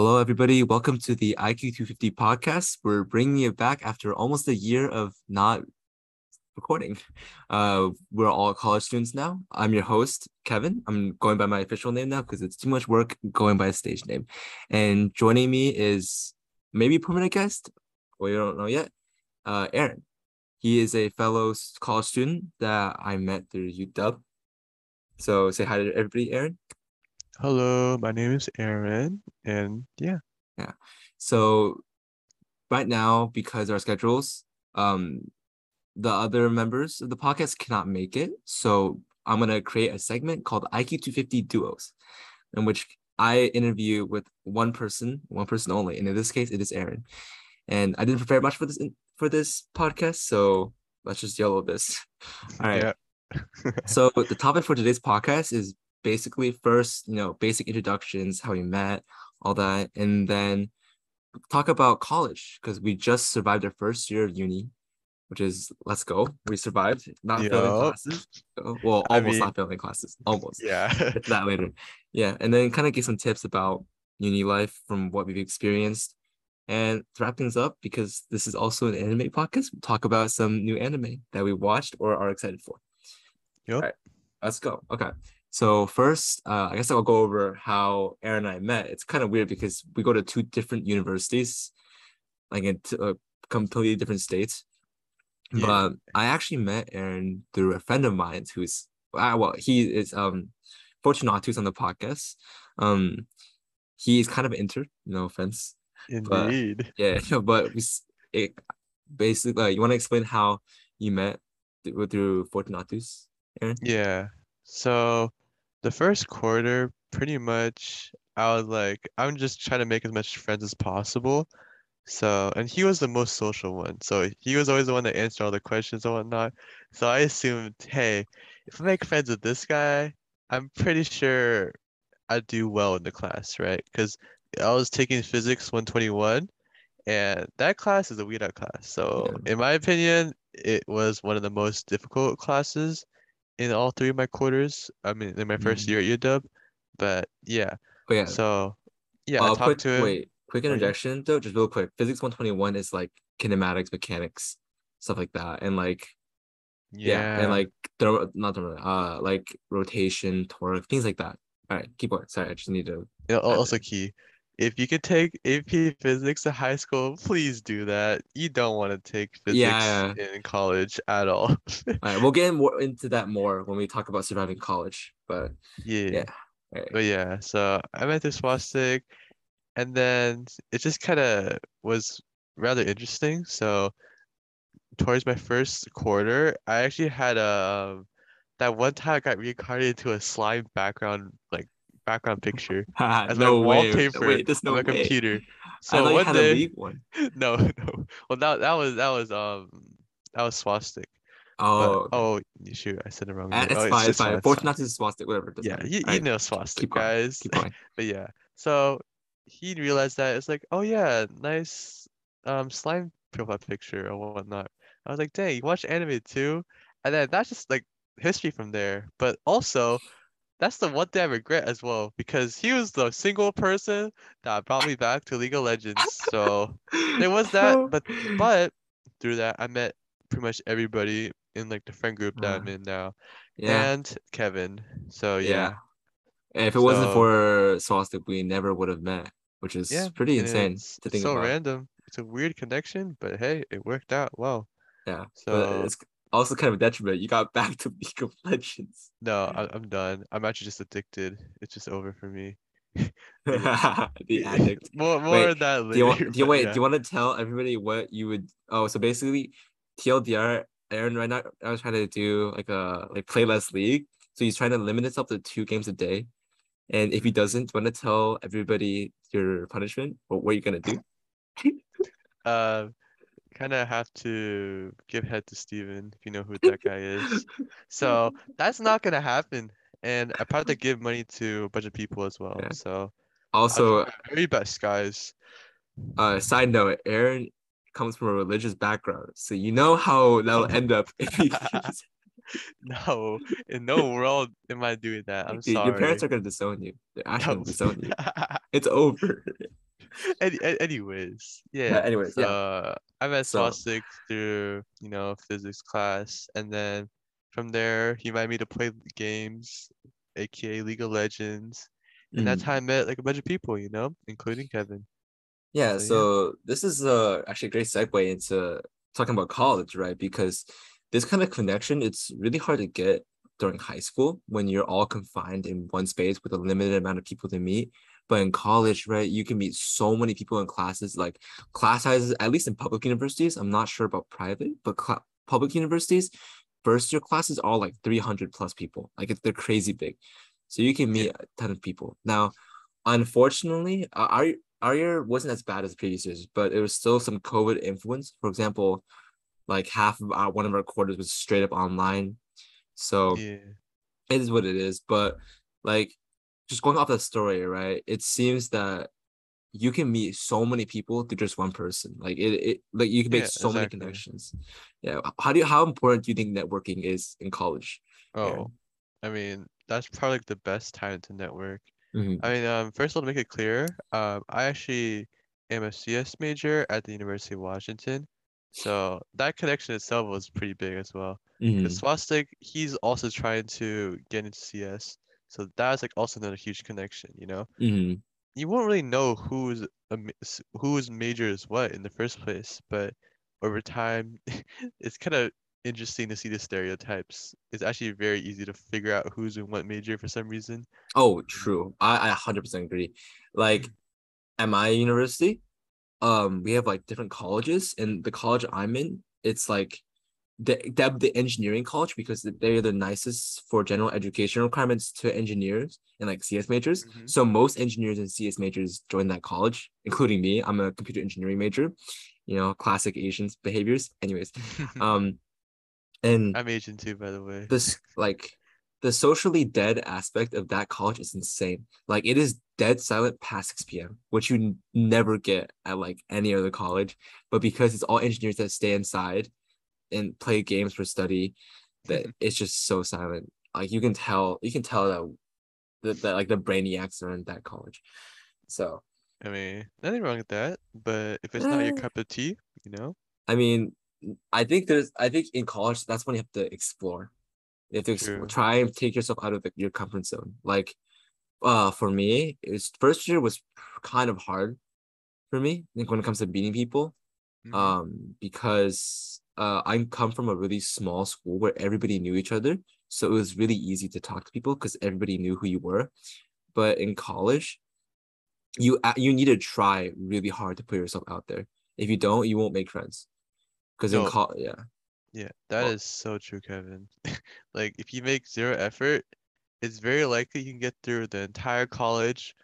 Hello, everybody. Welcome to the IQ 250 podcast. We're bringing it back after almost a year of not recording. Uh, we're all college students now. I'm your host, Kevin. I'm going by my official name now because it's too much work going by a stage name. And joining me is maybe permanent guest, we don't know yet, uh, Aaron. He is a fellow college student that I met through UW. So say hi to everybody, Aaron. Hello, my name is Aaron, and yeah. Yeah. So right now, because our schedules, um, the other members of the podcast cannot make it. So I'm gonna create a segment called IQ 250 Duos, in which I interview with one person, one person only. And in this case, it is Aaron. And I didn't prepare much for this for this podcast, so let's just YOLO this. All right. Yeah. so the topic for today's podcast is basically first, you know, basic introductions, how we met, all that, and then talk about college because we just survived our first year of uni, which is let's go. We survived, not yep. failing classes. Well, almost I mean, not failing classes, almost. Yeah, that later. Yeah, and then kind of give some tips about uni life from what we've experienced. And to wrap things up, because this is also an anime podcast, we'll talk about some new anime that we watched or are excited for. Yep. All right, let's go. Okay. So first, uh, I guess I'll go over how Aaron and I met. It's kind of weird because we go to two different universities, like in t- uh, completely different states. Yeah. But I actually met Aaron through a friend of mine who's uh, well, he is um Fortunatus on the podcast. Um, he is kind of inter, no offense. Indeed. But, yeah, but we it basically uh, you want to explain how you met through, through Fortunatus, Aaron? Yeah. So the first quarter, pretty much, I was like, I'm just trying to make as much friends as possible. So, and he was the most social one. So he was always the one that answered all the questions and whatnot. So I assumed, hey, if I make friends with this guy, I'm pretty sure I'd do well in the class, right? Because I was taking physics 121, and that class is a weed out class. So yeah. in my opinion, it was one of the most difficult classes in all three of my quarters. I mean, in my 1st mm-hmm. year at UW, but yeah. Oh, yeah. So yeah, uh, I talked quick, to him. Wait, quick interjection though, just real quick. Physics 121 is like kinematics, mechanics, stuff like that, and like yeah, yeah and like throw not throw, uh like rotation, torque, things like that. All right, keep going. Sorry, I just need to. Yeah, also key if you could take AP Physics in high school, please do that. You don't want to take physics yeah, in college at all. all right, we'll get more into that more when we talk about surviving college. But yeah, yeah. Right. But yeah, so I met this swastik, and then it just kind of was rather interesting. So towards my first quarter, I actually had a um, that one time I got reincarnated into a slime background like background picture as no my way. wallpaper Wait, there's no on my way. computer. So I one day, one. no, no. Well, that that was that was um that was swastik. Oh, but, oh shoot! I said it wrong. Uh, it's, oh, fine, it's fine. Fortunate is swastik, whatever. Yeah, you, you right. know swastik, Keep guys. Keep going. but yeah, so he realized that it's like, oh yeah, nice um slime profile picture or whatnot. I was like, dang, you watch anime too, and then that's just like history from there. But also, that's the one thing I regret as well because he was the single person that brought me back to League of Legends. So there was that, but but through that I met pretty much everybody in like the friend group that I'm uh, in now, yeah. and Kevin. So yeah. yeah. And if it so, wasn't for Swastik, we never would have met, which is yeah, pretty insane to think so about. So random. It's a weird connection, but hey, it worked out well. Yeah. So it's also kind of a detriment. You got back to League of Legends. No, I, am done. I'm actually just addicted. It's just over for me. the addict. More, more wait, of that later. Do you, want, do you wait? Yeah. Do you want to tell everybody what you would? Oh, so basically, TLDR, Aaron right now, I was trying to do like a like play less league. So he's trying to limit himself to two games a day. And if he doesn't, do you want to tell everybody your punishment or what you're gonna do? uh, kind of have to give head to Steven if you know who that guy is. So that's not gonna happen. And I probably give money to a bunch of people as well. Yeah. So also very best guys. Uh side note, Aaron comes from a religious background. So you know how that'll end up if he No, in no world am I doing that. I'm Dude, sorry. your parents are gonna disown you. They're actually No. gonna disown you. It's over. Any, anyways, yeah. Yeah, anyways, yeah. so I met So- through, you know, physics class, and then from there he invited me to play games, aka League of Legends. And that's Mhm. how I met like a bunch of people, you know, including Kevin. Yeah, So, yeah. this is uh actually a great segue into talking about college, right? Because this kind of connection, it's really hard to get during high school when you're all confined in one space with a limited amount of people to meet. But in college, right, you can meet so many people in classes, like class sizes, at least in public universities. I'm not sure about private, but cla public universities, first year classes are like 300 plus people. Like they're crazy big. So you can meet a ton of people. Now, unfortunately, uh, our our year wasn't as bad as previous years, but it was still some COVID influence. For example, like half of our one of our quarters was straight up online. So Yeah. it is what it is. But like just going off that story, right? It seems that you can meet so many people through just one person. Like it, it like you can make Yeah, so many connections. Yeah. How do you how important do you think networking is in college? Oh, I mean, that's probably the best time to network. Mhm. I mean, um, first of all, to make it clear, um, I actually am a CS major at the University of Washington. So that connection itself was pretty big as well. Because Swastik, he's also trying to get into CS. So that's like also another huge connection, you know? Mhm. You won't really know who's a, ma- s- whose major is what in the first place, but over time, it's kind of interesting to see the stereotypes. It's actually very easy to figure out who's in what major for some reason. Oh, true. I I 100% agree. Like at my university, um, we have like different colleges, and the college I'm in, it's like the the, the engineering college because they're the nicest for general education requirements to engineers and like CS majors. Mhm. So most engineers and CS majors join that college, including me. I'm a computer engineering major. You know, classic Asians behaviors. Anyways, um, and I'm Asian too, by the way. this like the socially dead aspect of that college is insane. Like it is dead silent past 6 p.m., which you n- never get at like any other college. But because it's all engineers that stay inside and play games for study, that it's just so silent. Like you can tell, you can tell that that, that like the brainiacs are in that college. So I mean, nothing wrong with that, but if it's not your Eh. cup of tea, you know, I mean, I think there's I think in college that's when you have to explore. You have to explore, try and take yourself out of the, your comfort zone. Like, uh, for me, it's first year was kind of hard for me. Think when it comes to meeting people, Mhm. um, because uh, I come from a really small school where everybody knew each other, so it was really easy to talk to people because everybody knew who you were. But in college, you you need to try really hard to put yourself out there. If you don't, you won't make friends. Because in No. college, yeah. yeah, that Well- is so true, Kevin. Like, if you make zero effort, it's very likely you can get through the entire college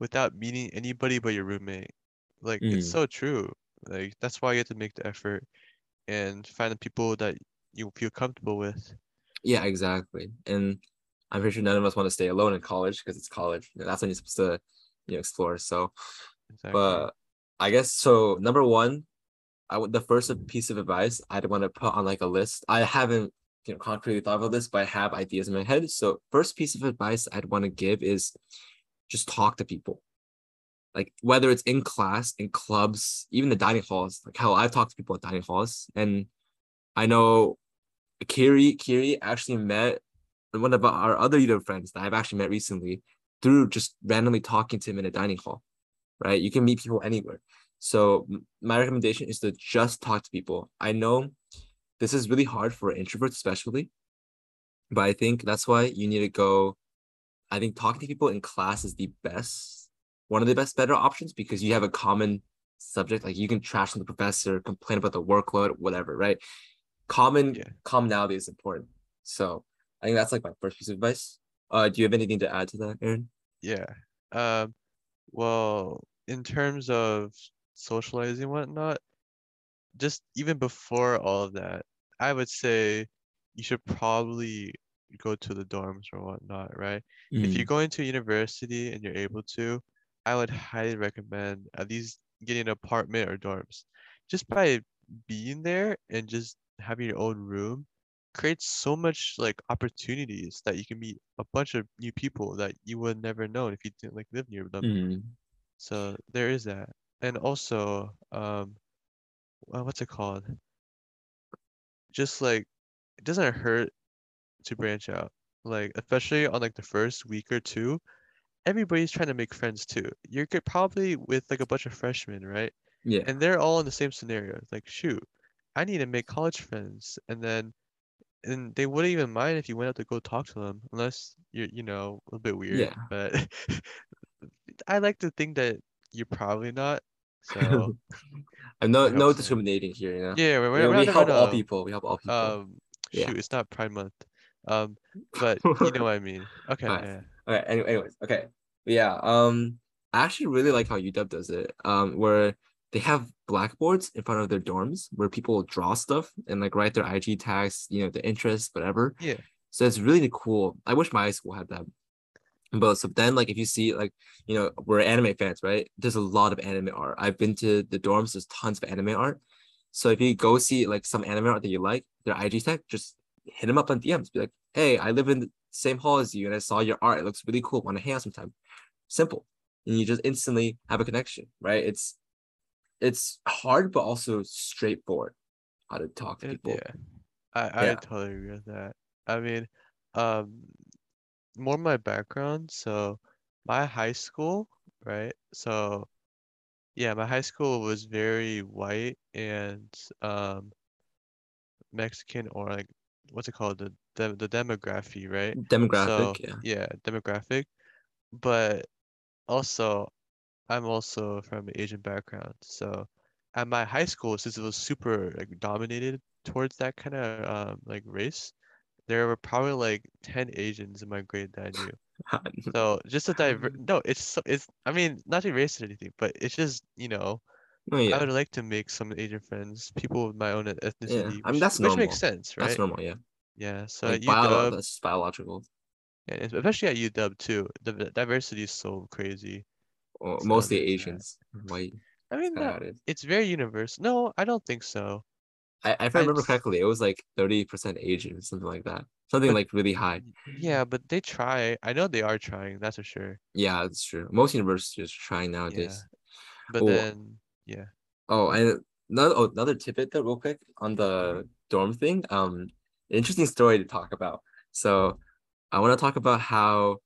without meeting anybody but your roommate. Like, it's Mhm. so true. Like, that's why you have to make the effort and find the people that you feel comfortable with. Yeah, exactly. And I'm pretty sure none of us want to stay alone in college because it's college. You know, that's when you're supposed to, you know, explore. So, Exactly. but I guess so. Number one, I would the first piece of advice I'd want to put on like a list. I haven't, you know, concretely thought about this, but I have ideas in my head. So, first piece of advice I'd want to give is just talk to people. Like whether it's in class, in clubs, even the dining halls. Like how I've talked to people at dining halls, and I know Kiri Kiri actually met one of our other Udo friends that I've actually met recently through just randomly talking to him in a dining hall. Right? You can meet people anywhere. So my recommendation is to just talk to people. I know this is really hard for introverts, especially, but I think that's why you need to go. I think talking to people in class is the best, one of the best, better options because you have a common subject. Like you can trash on the professor, complain about the workload, whatever, right? Common Yeah. commonality is important. So I think that's like my first piece of advice. Uh, do you have anything to add to that, Aaron? Yeah. Um, well, in terms of socializing whatnot, just even before all of that, I would say you should probably go to the dorms or whatnot, right? If you're going to university and you're able to, I would highly recommend at least getting an apartment or dorms. Just by being there and just having your own room creates so much like opportunities that you can meet a bunch of new people that you would never know if you didn't like live near them. Mhm. So there is that. And also, um, uh, what's it called? Just like it doesn't hurt to branch out. Like especially on like the first week or two, everybody's trying to make friends too. You're good- probably with like a bunch of freshmen, right? Yeah. And they're all in the same scenario. It's like, shoot, I need to make college friends. And then and they wouldn't even mind if you went out to go talk to them, unless you're, you know, a little bit weird. Yeah. But I like to think that you're probably not. So I'm no no discriminating here, you know. yeah, we're, we're, we're we not help all people. We help all people. Um, Yeah. shoot, it's not Pride Month. Um, but you know what I mean. Okay, Alright. yeah. Okay. Anyway, anyways, okay. But yeah. Um, I actually really like how UW does it. Um, where they have blackboards in front of their dorms where people draw stuff and like write their IG tags, you know, the interests, whatever. Yeah. So it's really cool. I wish my high school had that. But so then, like, if you see, like, you know, we're anime fans, right? There's a lot of anime art. I've been to the dorms. There's tons of anime art. So if you go see like some anime art that you like, their IG tag, just hit them up on DMs. Be like, hey, I live in the same hall as you, and I saw your art. It looks really cool. Want to hang out sometime? Simple, and you just instantly have a connection, right? It's it's hard, but also straightforward how to talk to people. yeah. I, I Yeah. totally agree with that. I mean, um, more my background. So my high school, right? So yeah, my high school was very white and um Mexican or like what's it called? The the, the demography, right? Demographic, So yeah. yeah, demographic. But also I'm also from an Asian background. So at my high school, since it was super like dominated towards that kind of um like race, there were probably like 10 Asians in my grade that I knew. So just a diver no, it's so it's I mean not to race or anything, but it's just, you know, oh, I would like to make some Asian friends, people with my own ethnicity, I mean, that's which normal. makes sense, right? that's normal. Yeah, Yeah. So like bio, UW, that's biological. and especially at UW too, the diversity is so crazy. Or So mostly that. Asians, white. I mean, kinda no, how it is. very universal. No, I don't think so. I, if I remember It's- correctly, it was like 30% Asian, something like that. Something But- like really high. Yeah, but they try. I know they are trying, that's for sure. Yeah, that's true. Most universities are trying nowadays. But Oh. then, yeah. Oh, and another oh, another tidbit though, real quick on the dorm thing. Um, interesting story to talk about. So, I want to talk about how,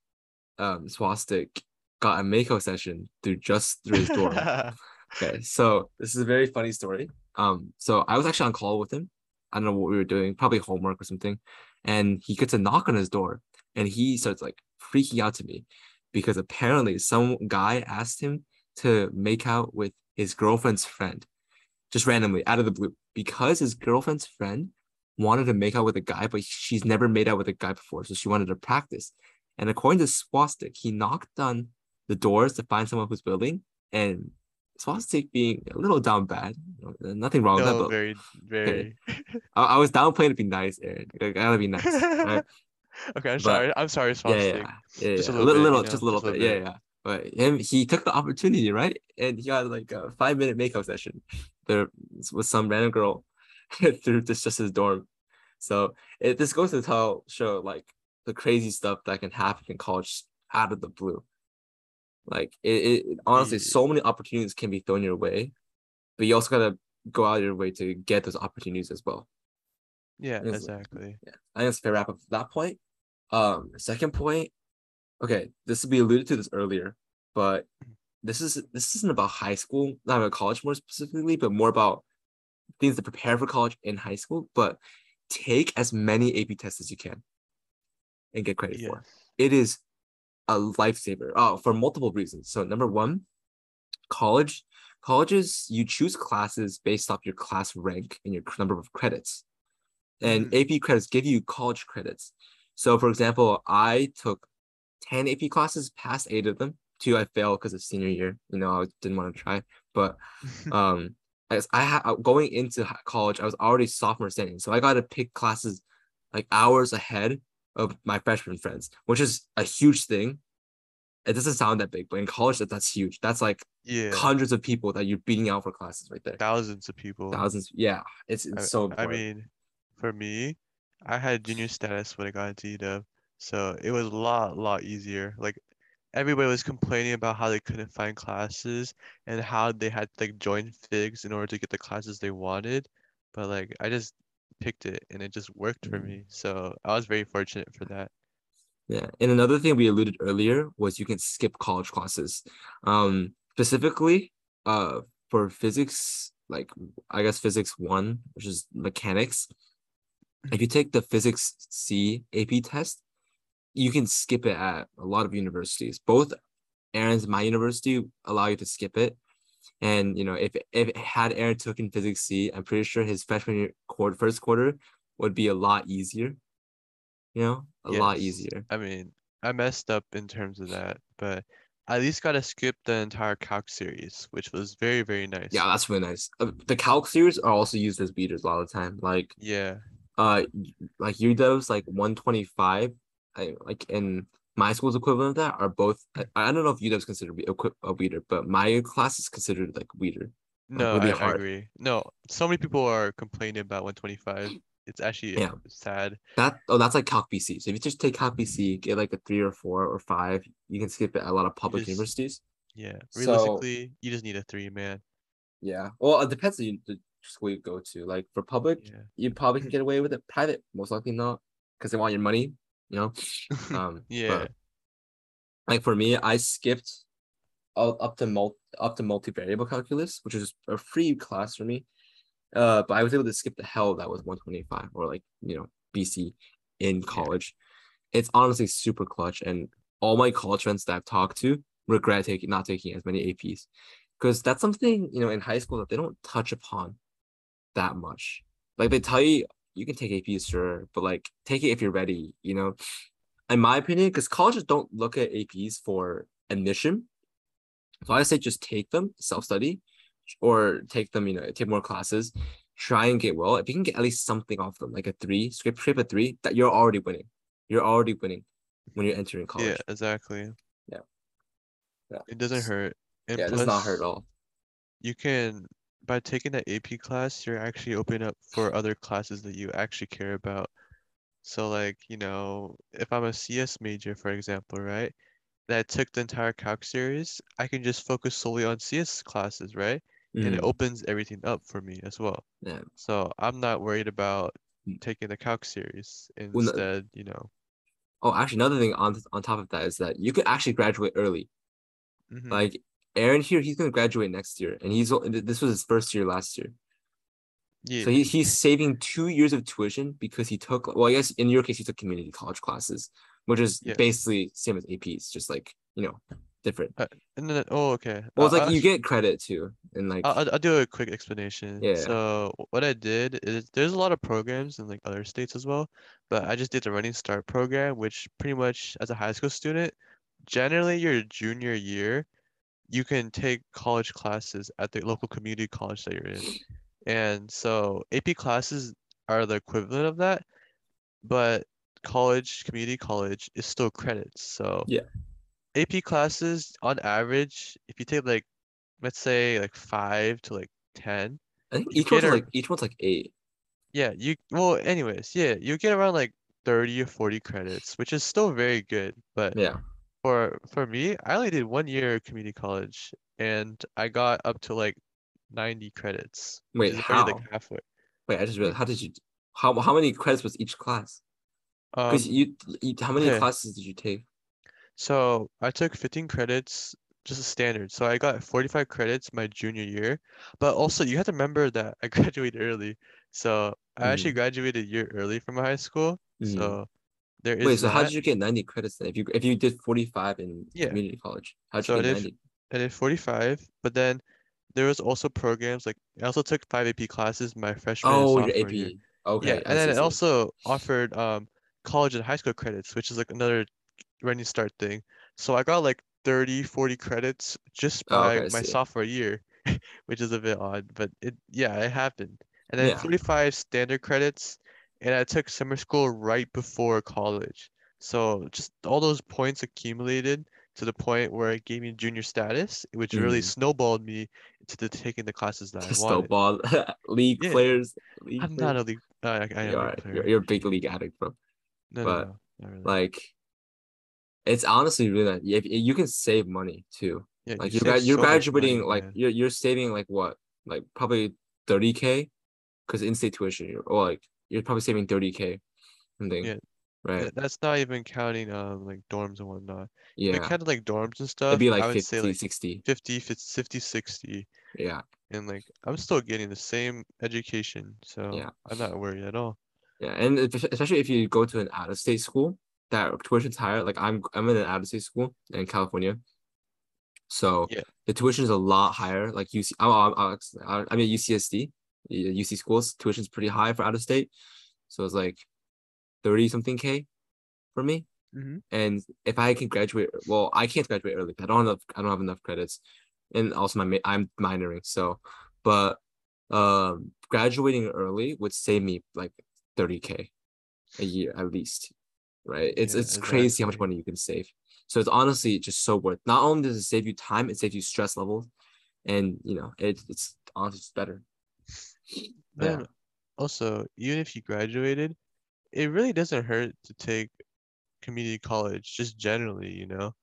um, Swastik got a Mako session through just through his dorm. Okay, so this is a very funny story. Um, so I was actually on call with him. I don't know what we were doing, probably homework or something. And he gets a knock on his door and he starts like freaking out to me because apparently some guy asked him to make out with his girlfriend's friend just randomly out of the blue because his girlfriend's friend wanted to make out with a guy, but she's never made out with a guy before. So she wanted to practice. And according to Swastik, he knocked on the doors to find someone who's willing. And Swastik being a little down bad, nothing wrong with that, No, but very, very. I, I was downplaying to be nice, Aaron. I gotta be nice. right? Okay, I'm But- sorry. I'm sorry, yeah, Swastik. yeah, yeah, Just a yeah. little bit, little, you just a little just bit, little yeah, yeah. But him, he took the opportunity, right? And he got like a five minute makeup session there with some random girl through this just his dorm. So it this goes to tell show like the crazy stuff that can happen in college out of the blue. Like it, it honestly, so many opportunities can be thrown your way, but you also gotta go out of your way to get those opportunities as well. Yeah, exactly. I think fair wrap up that point. Um, second point, okay, this will be alluded to this earlier, but this is this isn't about high school, not about college more specifically, but more about things to prepare for college in high school. But take as many AP tests as you can and get credit Yes. for. It is a lifesaver. Oh, for multiple reasons. So number one, college colleges you choose classes based off your class rank and your number of credits and AP credits give you college credits. So, for example, I took 10 AP classes, passed eight of them. Two I failed because of senior year. You know, I didn't want to try. But um, as I had uh, going into college, I was already sophomore standing, so I got to pick classes like hours ahead of my freshman friends, which is a huge thing. It doesn't sound that big, but in college, that, that's huge. That's like yeah, hundreds of people that you're beating out for classes right there. thousands of people. Thousands. Yeah, it's, it's I- so I mean, for me, I had junior status when I got into UW, so it was a lot, lot easier. Like everybody was complaining about how they couldn't find classes and how they had to like join FIGS in order to get the classes they wanted. But like I just picked it and it just worked for me. So I was very fortunate for that. Yeah. And another thing we alluded earlier was you can skip college classes. Um, specifically, uh, for physics, like I guess physics one, which is mechanics. If you take the physics C AP test, you can skip it at a lot of universities. Both Aaron's and my university allow you to skip it. And you know, if if had Aaron took in physics C, I'm pretty sure his freshman year quarter first quarter would be a lot easier. You know, a lot easier. I mean, I messed up in terms of that, but I at least got to skip the entire calc series, which was very, very nice. Yeah, that's really nice. Uh, the calc series are also used as weeders a lot of the time. Like Yeah. uh like UW's like 125. I like in my school's equivalent of that are both I, I don't know if UW's considered a weeder, but my class is considered like weeder. No, really I, hard. agree. No, so many people are complaining about 125. It's actually Yeah. sad. That oh that's like Calc BC. So if you just take Calc BC, get like a three or four or five, you can skip it at a lot of public just- universities. Yeah. So- Realistically, you just need a three, man. Yeah. Well, it depends on the school you go to. Like for public, Yeah. you probably can get away with it. Private, most likely not, because they want your money. You know. Um. Yeah. But, like for me, I skipped up to mul up to multivariable calculus, which is a free class for me. Uh, but I was able to skip the hell that was 125 or like you know BC in college. It's honestly super clutch, and all my college friends that I've talked to regret taking not taking as many APs because that's something you know in high school that they don't touch upon that much. Like they tell you you can take APs, sure, but like take it if you're ready. You know, in my opinion, because colleges don't look at APs for admission. So I say just take them, self study, or take them, you know, take more classes, try and get well. If you can get at least something off them, like a three, scrape scrape a three, that you're already winning. You're already winning when you're entering college. Yeah, exactly. Yeah. Yeah. It doesn't hurt. And yeah, it does not hurt at all. you can by taking that AP class, you're actually opening up for other classes that you actually care about. So like, you know, if I'm a CS major, for example, right? That took the entire calc series, I can just focus solely on CS classes, right? And it Mhm. opens everything up for me as well. Yeah. So I'm not worried about Mm. taking the calc series. Well, no- Instead, you know, Oh, actually, another thing on on top of that is that you could actually graduate early. mhm, Like Aaron here, he's gonna graduate next year, and he's this was his first year last year. yeah, So he, he's saving two years of tuition because he took well, I guess in your case you took community college classes, which is Yes. basically same as APs, just like you know, different. Uh, and then oh okay. Well, it's I'll like you get credit too, and like I'll, I'll- I'll do a quick explanation. Yeah. So what I did is there's a lot of programs in like other states as well, but I just did the Running Start program, which pretty much as a high school student, generally your junior year, you can take college classes at the local community college that you're in. And so AP classes are the equivalent of that, but college, community college is still credits. So Yeah. AP classes on average, if you take like let's say like five to like ten. I think each one's like each one's like eight. Yeah, you well anyways, yeah, you get around like 30 or 40 credits, which is still very good. But Yeah. For for me, I only did one year of community college and I got up to like 90 credits. Wait, how? like halfway. Wait, I just realized. How did you? How how many credits was each class? Because Um, you, you, how many okay. classes did you take? so I took 15 credits, just a standard. So I got 45 credits my junior year. But also you have to remember that I graduated early. So I actually Mhm. graduated a year early from high school. Mhm. So there is Wait, so how did you get ninety credits then? If you if you did forty five in Yeah. community college, how did So you I did ninety? I did 45, but then there was also programs like I also took five AP classes my freshman Oh, your AP. year. Okay. Yeah, and then it also offered um college and high school credits, which is like another running start thing. So I got like 30, 40 credits just Oh, by okay, my sophomore year, which is a bit odd, but it yeah, it happened. And then Yeah. 45 standard credits, and I took summer school right before college. So just all those points accumulated to the point where it gave me junior status, which really Mm. snowballed me into the, taking the classes that I wanted. Snowball league Yeah. players. League I'm not a league. Uh, I, I You are. You're, you're a big league addict, bro. no, but, no, no, really. Like, it's honestly really not. If you can save money too. yeah, Like you you're gra- you're so graduating money, like man. you're you're saving like what like probably thirty k, because in-state tuition you're- or like you're probably saving thirty k, something. Yeah, Right. Th- That's not even counting um like dorms and whatnot. Yeah. it counted like dorms and stuff, It'd be like I would 50, say like 60. 50, 50, 60, Yeah. and like I'm still getting the same education, so Yeah. I'm not worried at all. Yeah. And especially if you go to an out-of-state school, that tuition's higher. Like I'm I'm in an out-of-state school in California. So Yeah. the tuition is a lot higher. Like UC, I'm, I'm, I'm, I mean UCSD, UC schools tuition's pretty high for out of state. So it's like thirty something k for me. Mm-hmm. And if I can graduate, well, I can't graduate early. I don't have I don't have enough credits, and also my I'm minoring. So, but um, graduating early would save me like thirty k a year at least, right? It's Yeah, it's crazy how much money you can save. So it's honestly just so worth. Not only does it save you time, it saves you stress levels, and you know it, it's honestly just better. Then Yeah. also, even if you graduated, it really doesn't hurt to take community college, just generally, you know.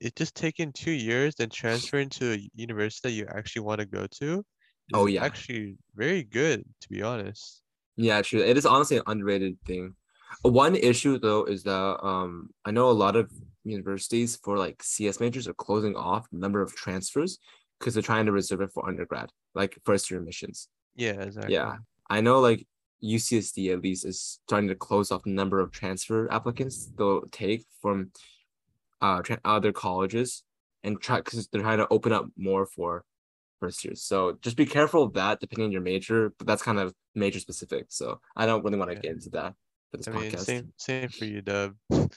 It just taking two years, then transferring to a university that you actually want to go to is Oh, yeah. actually very good, to be honest. Yeah, true. It is honestly an underrated thing. One issue though is that um I know a lot of universities for like CS majors are closing off the number of transfers because they're trying to reserve it for undergrad, like first year admissions. Yeah, exactly. Yeah. I know like UCSD at least is starting to close off the number of transfer applicants they'll take from uh tra- other colleges and try because they're trying to open up more for first years. So just be careful of that depending on your major, but that's kind of major specific. So I don't really want to Yeah. get into that for this I mean, podcast. same same for you, Dub.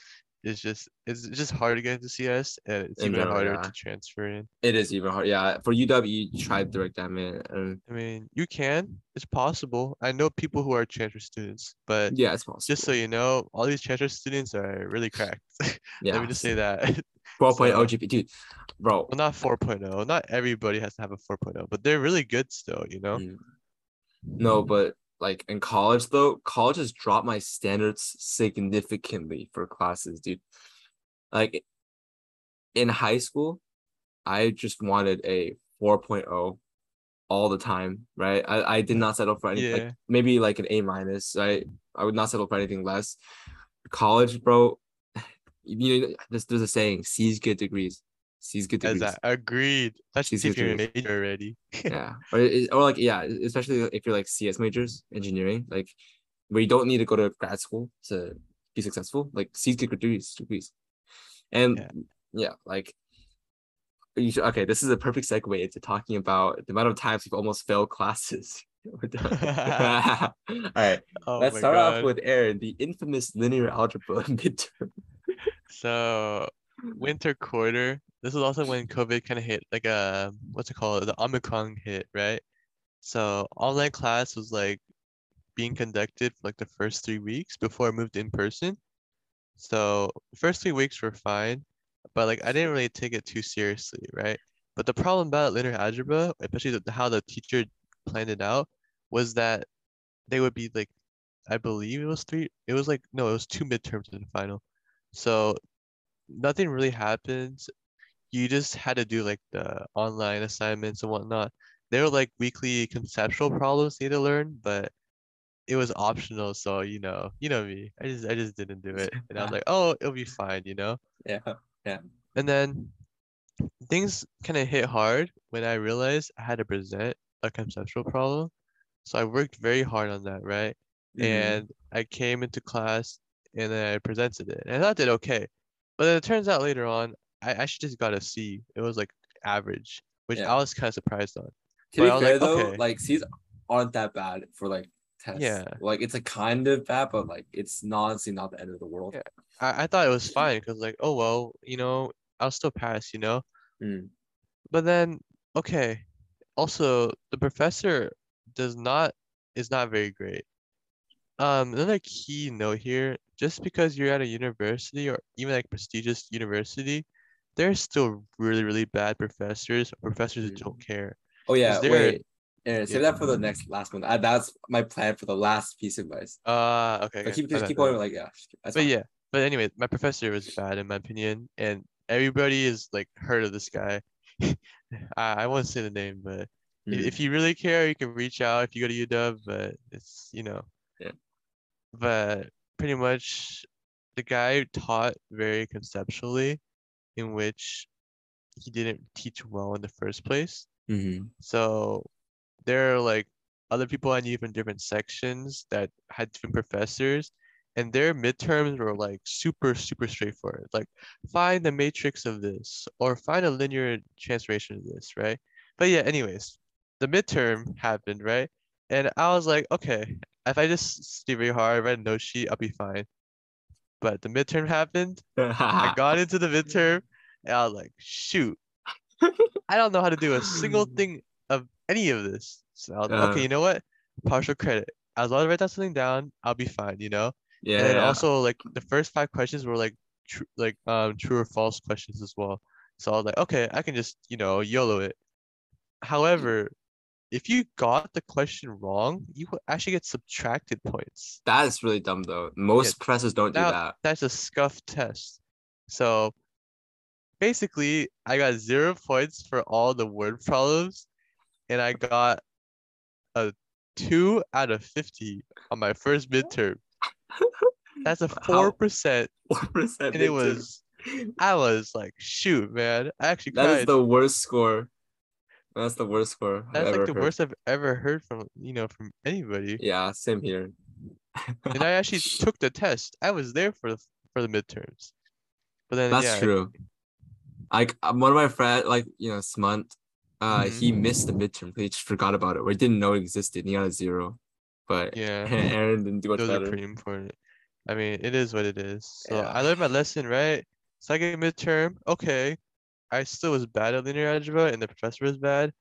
It's just it's just hard to get into CS, and it's even harder yeah. to transfer in. It is even hard. Yeah, for UW, you tried direct admin, and I mean, you can. It's possible. I know people who are transfer students, but yeah, it's possible. just so you know, all these transfer students are really cracked. yeah, Let me just say that. 4.0 so- GP, dude, bro. well, not 4.0. Not everybody has to have a 4.0, but they're really good still, you know? Mm. No, but like in college though, college has dropped my standards significantly for classes, dude. Like in high school, I just wanted a 4.0 all the time, right? I, I did not settle for anything Yeah. like maybe like an A minus, right? I would not settle for anything less. College, bro, you know, there's, there's a saying, C's get degrees. C's get As degrees. I agreed. That's She's if you're good major already. yeah or, or like yeah especially if you're like cs majors engineering like where you don't need to go to grad school to be successful like cs get degrees degrees and yeah, Yeah. like you should, okay this is a perfect segue into talking about the amount of times we've almost failed classes We're done. all right Oh let's start God. off with aaron the infamous linear algebra midterm So winter quarter. This is also when COVID kind of hit, like uh, what's it called? The Omicron hit, right? So online class was like being conducted for like the first three weeks before I moved in person. So first three weeks were fine, but like I didn't really take it too seriously, right? But the problem about linear algebra, especially the, how the teacher planned it out, was that they would be like, I believe it was three, it was like, no, it was two midterms the final. So nothing really happened. You just had to do like the online assignments and whatnot. They were like weekly conceptual problems you had to learn, but it was optional. So you know, you know me. I just I just didn't do it, and I was like, oh, it'll be fine, you know. yeah yeah And then things kind of hit hard when I realized I had to present a conceptual problem. So I worked very hard on that, right? Mhm. And I came into class and then I presented it. And I did okay. But then it turns out later on, I actually just got a C. It was like average, which Yeah. I was kind of surprised on. to But be fair like, though okay. like c's aren't that bad for like tests Yeah. like it's a kind of bad but like it's not honestly not the end of the world Yeah. I, I thought it was fine because like, oh well, you know, I'll still pass, you know? Mm. But then, okay. Also, the professor does not is not very great. Um, another key note here, just because you're at a university or even like prestigious university, there's still really, really bad professors, professors who don't care. Oh yeah, wait. Aaron, save Yeah. that for the next last one. Uh, that's my plan for the last piece of advice. Uh, okay. But okay, keep just keep going like yeah. But fine. yeah, but anyway, my professor was bad in my opinion, and everybody is like heard of this guy. I, I won't say the name, but if, Mm. if you really care, you can reach out if you go to UW, but it's you know. But pretty much the guy taught very conceptually, in which he didn't teach well in the first place. Mhm. So there are like other people I knew from different sections that had different professors, and their midterms were like super, super straightforward. Like find the matrix of this or find a linear transformation of this, right? But yeah, anyways, the midterm happened, right? And I was like, okay, if I just study very hard, write a note sheet, I'll be fine. But the midterm happened, I got into the midterm and I was like, shoot, I don't know how to do a single thing of any of this. So I was like, Uh. okay, you know what? Partial credit. As long as I write that something down, I'll be fine, you know? yeah. And yeah. also like the first five questions were like true like um true or false questions as well. So I was like, okay, I can just, you know, YOLO it. However, if you got the question wrong, you will actually get subtracted points. that is really dumb though. Most professors don't do that. That's a scuff test. So basically, I got zero points for all the word problems, and I got a two out of 50 on my first midterm. That's a 4%. Four percent. And it was, I was like, shoot, man. I actually That is cried. the worst score. That's the worst score. I've That's ever like the heard. worst I've ever heard from, you know, from anybody. Yeah, same here. And I actually took the test. I was there for the, for the midterms. But then, That's yeah, true. Like um, one of my friends, like you know, Smunt, uh, Mhm. he missed the midterm. He just forgot about it, or didn't know it existed. And he got a zero, but Yeah. Aaron didn't do much those better. are pretty important. I mean, it is what it is. So Yeah. I learned my lesson, right? Second midterm, okay. I still was bad at linear algebra and the professor was bad,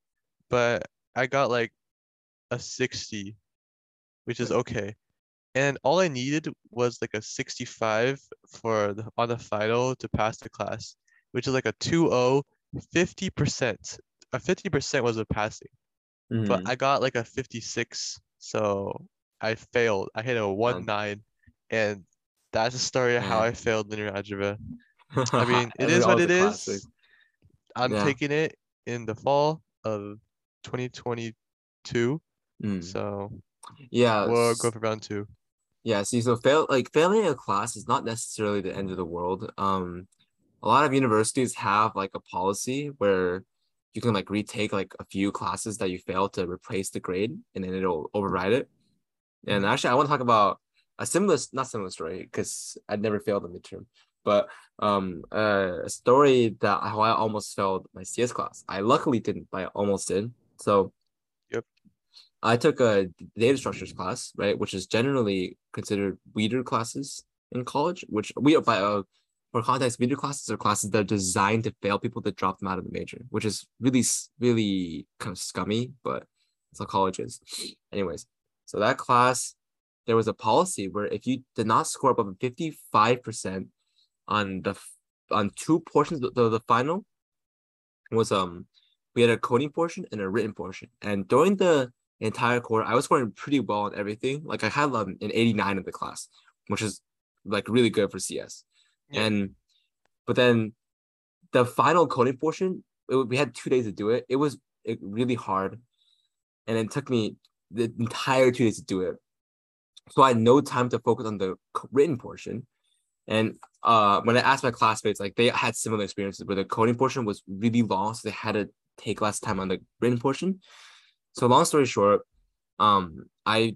but I got like a 60, which is okay. And all I needed was like a 65 for the on the final to pass the class, which is like a 2-0, 50%. A 50% was a passing but Mhm. I got like a 56, so I failed. I hit a one nine, and that's the story of how I failed linear algebra. I mean, it is what it a is. I'm Yeah. taking it in the fall of 2022, Mm. so Yeah, we'll go for round two. Yeah, see, so fail like failing a class is not necessarily the end of the world. Um, a lot of universities have like a policy where you can like retake like a few classes that you failed to replace the grade, and then it'll override it. And actually, I want to talk about a similar, not similar story, because I'd never failed a midterm, but um, uh, a story that how I almost failed my CS class. I luckily didn't, but I almost did. So Yep. I took a data structures class, right, which is generally considered weeder classes in college. Which we are by uh, for context, weeder classes are classes that are designed to fail people to drop them out of the major, which is really really kind of scummy, but that's how college is. Anyways, so that class, there was a policy where if you did not score above fifty five percent on the on two portions of the, the final was um we had a coding portion and a written portion. And during the entire quarter i was scoring pretty well on everything. Like i had um, an 89 in the class which is like really good for cs Yeah. and but then the final coding portion it, we had two days to do it. It was it, really hard. And it took me the entire two days to do it. So i had no time to focus on the written portion and uh, when I asked my classmates, like they had similar experiences where the coding portion was really long, so they had to take less time on the written portion. So long story short, um, I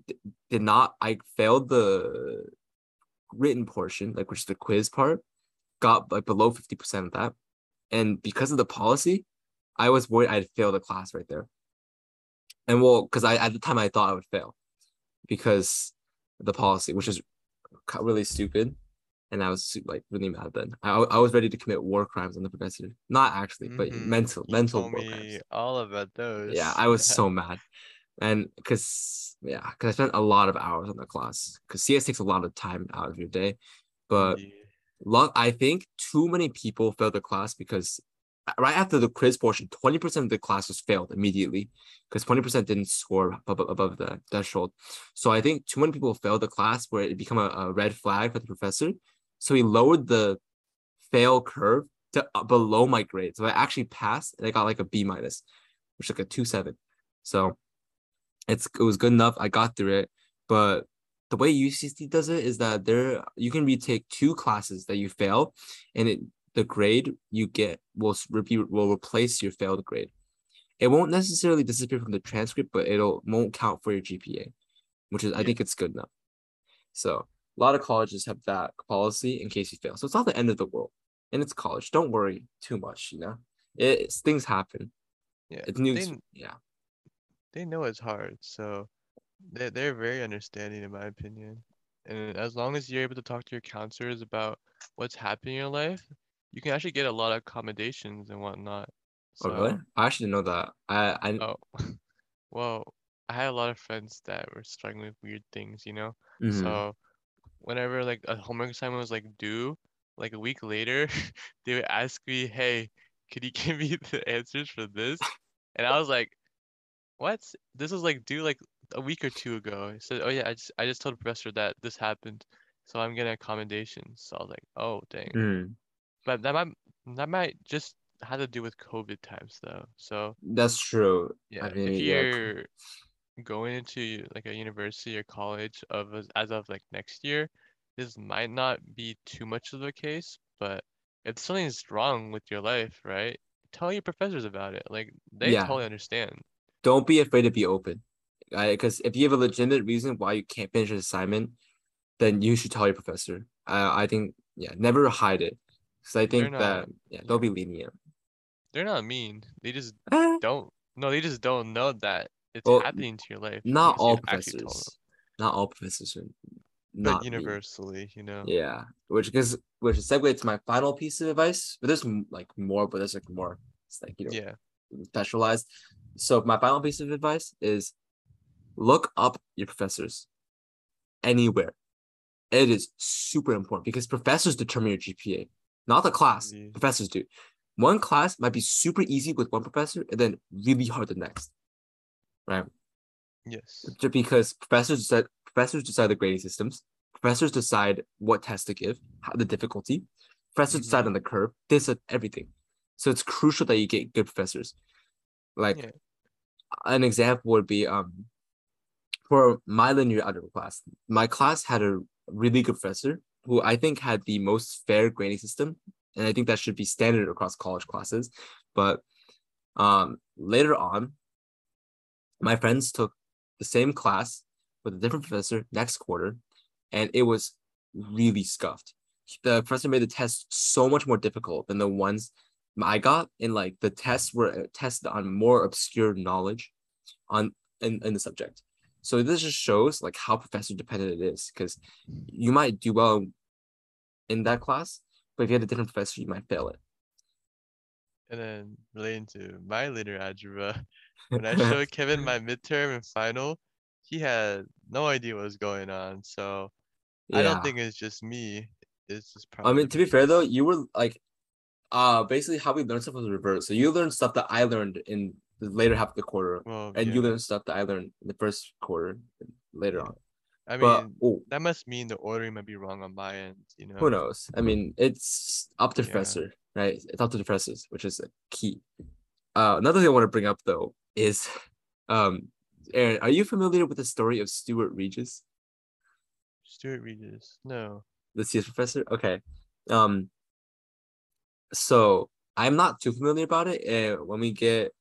did not. I failed the written portion, like which is the quiz part, got like below fifty percent of that, and because of the policy, I was worried I'd fail the class right there. And well, because I at the time I thought I would fail, because the policy, which is really stupid and I was like really mad then. I, I was ready to commit war crimes on the professor. Not actually, but Mhm. mental You mental war me crimes. all about those. Yeah, I was so mad, and because yeah, because I spent a lot of hours on the class. Because CS takes a lot of time out of your day, but Indeed. lot I think too many people failed the class because right after the quiz portion, 20% of the class was failed immediately because 20% didn't score above, above the threshold. So I think too many people failed the class where it became a, a red flag for the professor. So he lowered the fail curve to uh, below my grade. So I actually passed and I got like a B minus, which is like a two seven. So it's it was good enough. I got through it. But the way UCSD does it is that there you can retake two classes that you fail, and it the grade you get will repeat will replace your failed grade. It won't necessarily disappear from the transcript, but it'll won't count for your GPA, which is I think it's good enough. So a lot of colleges have that policy in case you fail. So it's not the end of the world, and it's college. Don't worry too much. You know, it's things happen. Yeah, It's new. they, yeah. they know it's hard, so they they're very understanding in my opinion. And as long as you're able to talk to your counselors about what's happening in your life, you can actually get a lot of accommodations and whatnot. Oh really? I actually didn't know that. I I oh, well, I had a lot of friends that were struggling with weird things, you know? mhm. So whenever like a homework assignment was like due, like a week later, they would ask me, "Hey, could you give me the answers for this?" And I was like, "What? This was like due like a week or two ago." I said, "Oh yeah, I just I just told the professor that this happened, so I'm getting accommodations." So I was like, "Oh dang." Mhm. But that might that might just had to do with COVID times though. So That's true. yeah, I mean, if yeah. Going into like a university or college of as, as of like next year, this might not be too much of a case, but if something's wrong with your life, right? Tell your professors about it. Like they Yeah. totally understand. Don't be afraid to be open. Because if you have a legitimate reason why you can't finish an assignment, then you should tell your professor. Uh, I think, yeah, never hide it. Because I think not- that, yeah, don't be lenient. They're not mean. They just don't no, they just don't know that it's Well, happening to your life. not all actually told them. professors. Not all professors are But not mean. universally, you know. Yeah, which because which segue to my final piece of advice. But there's like more, but there's like more. It's like you know Yeah. specialized. So my final piece of advice is look up your professors anywhere. It is super important because professors determine your GPA, not the class. Indeed. Professors do. One class might be super easy with one professor and then really hard the next. Right? Yes. Because professors decide professors decide the grading systems, professors decide what tests to give, how, the difficulty, professors decide Mhm. on the curve, they decide everything. So it's crucial that you get good professors. Like Yeah. an example would be um for my linear algebra class, my class had a really good professor who I think had the most fair grading system, and I think that should be standard across college classes. But um later on, my friends took the same class with a different professor next quarter, and it was really scuffed. The professor made the test so much more difficult than the ones I got, and like the tests were uh, tested on more obscure knowledge on in, in the subject. So this just shows like how professor dependent it is, because you might do well in that class, but if you had a different professor, you might fail it. And then relating to my linear algebra, when I showed Kevin my midterm and final, he had no idea what was going on. So I don't think it's just me. It's just probably. I mean, to be fair though, you were like, uh, basically how we learned stuff was reversed. So you learned stuff that I learned in the later half of the quarter, well, and you learned stuff that I learned in the first quarter later Yeah. on. I But mean, oh, that must mean the ordering might be wrong on my end. You know. who knows? I mean, it's up to Yeah. professor, right? It's up to the professors, which is a key. Uh, another thing I want to bring up though is, um, Aaron, are you familiar with the story of Stuart Reges? Stuart Reges. No. the CS professor. Okay. Um. So I'm not too familiar about it. And when we get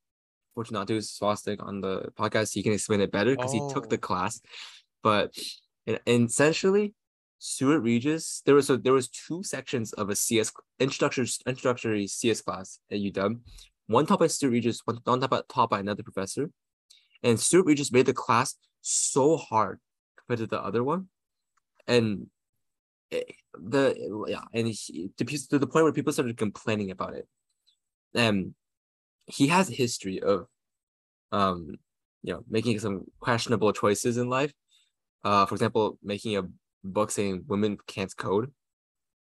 Fortunato Swastik on the podcast, he can explain it better because he took the Oh. class. But and, and essentially, Stuart Reges, there was so there was two sections of a CS introductory introductory CS class at UW. One taught by Stuart Reges, one, one taught by, taught by another professor. And Stuart Reges made the class so hard compared to the other one. And the yeah, and he, to, to the point where people started complaining about it. And he has a history of, um, you know, making some questionable choices in life. Uh, for example, making a book saying women can't code.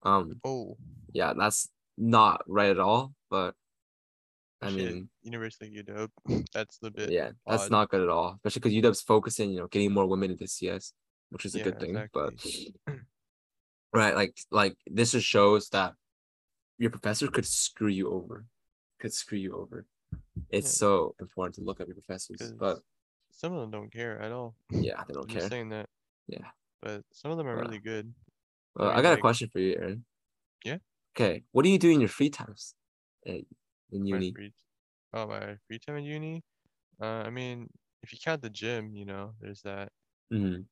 Um, Oh, yeah, that's not right at all. But I shit, mean, University of UW. That's the bit yeah, that's odd. not good at all. Especially because UW's focusing, you know, getting more women into CS, which is a Yeah, good thing. But right, like like this just shows that your professor could screw you over, could screw you over. It's Yeah. so important to look at your professors, but some of them don't care at all. yeah, they don't I'm care. saying that. Yeah. But some of them are really good. Well, I mean, got a question for you, Aaron. Yeah? Okay, what do you do in your free times in uni? free, oh, my free time in uni. Uh, I mean, if you count the gym, you know, there's that. Mhm.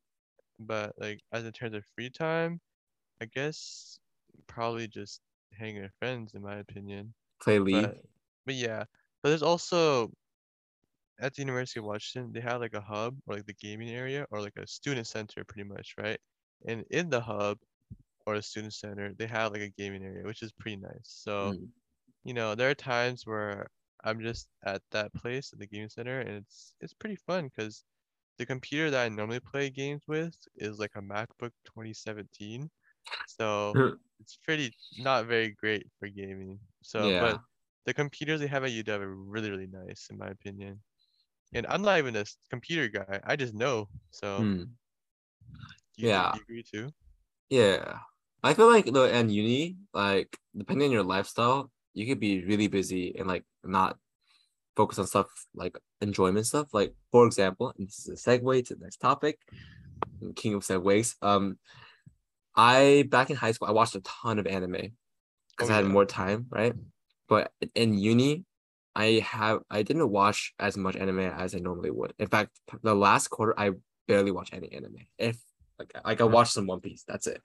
But like, as in terms of free time, I guess probably just hanging with friends, in my opinion. Play League. But but yeah, but there's also at the University of Washington, they have like a hub or like the gaming area or like a student center pretty much, right? And in the hub or the student center, they have like a gaming area, which is pretty nice. So, Mhm. You know, there are times where I'm just at that place at the gaming center and it's it's pretty fun because the computer that I normally play games with is like a MacBook 2017. So it's pretty not very great for gaming. So, yeah. but the computers they have at UW are really, really nice in my opinion. And I'm not even a computer guy. I just know. So, Hmm. do you, Yeah. you agree too? Yeah. I feel like though and uni, like depending on your lifestyle, you could be really busy and like not focus on stuff like enjoyment stuff. Like for example, and this is a segue to the next topic, king of segues. Um, I back in high school, I watched a ton of anime because Oh, I had yeah. more time, right? But in uni, I have I didn't watch as much anime as I normally would. In fact, the last quarter I barely watch any anime. If like like I watched some One Piece, that's it.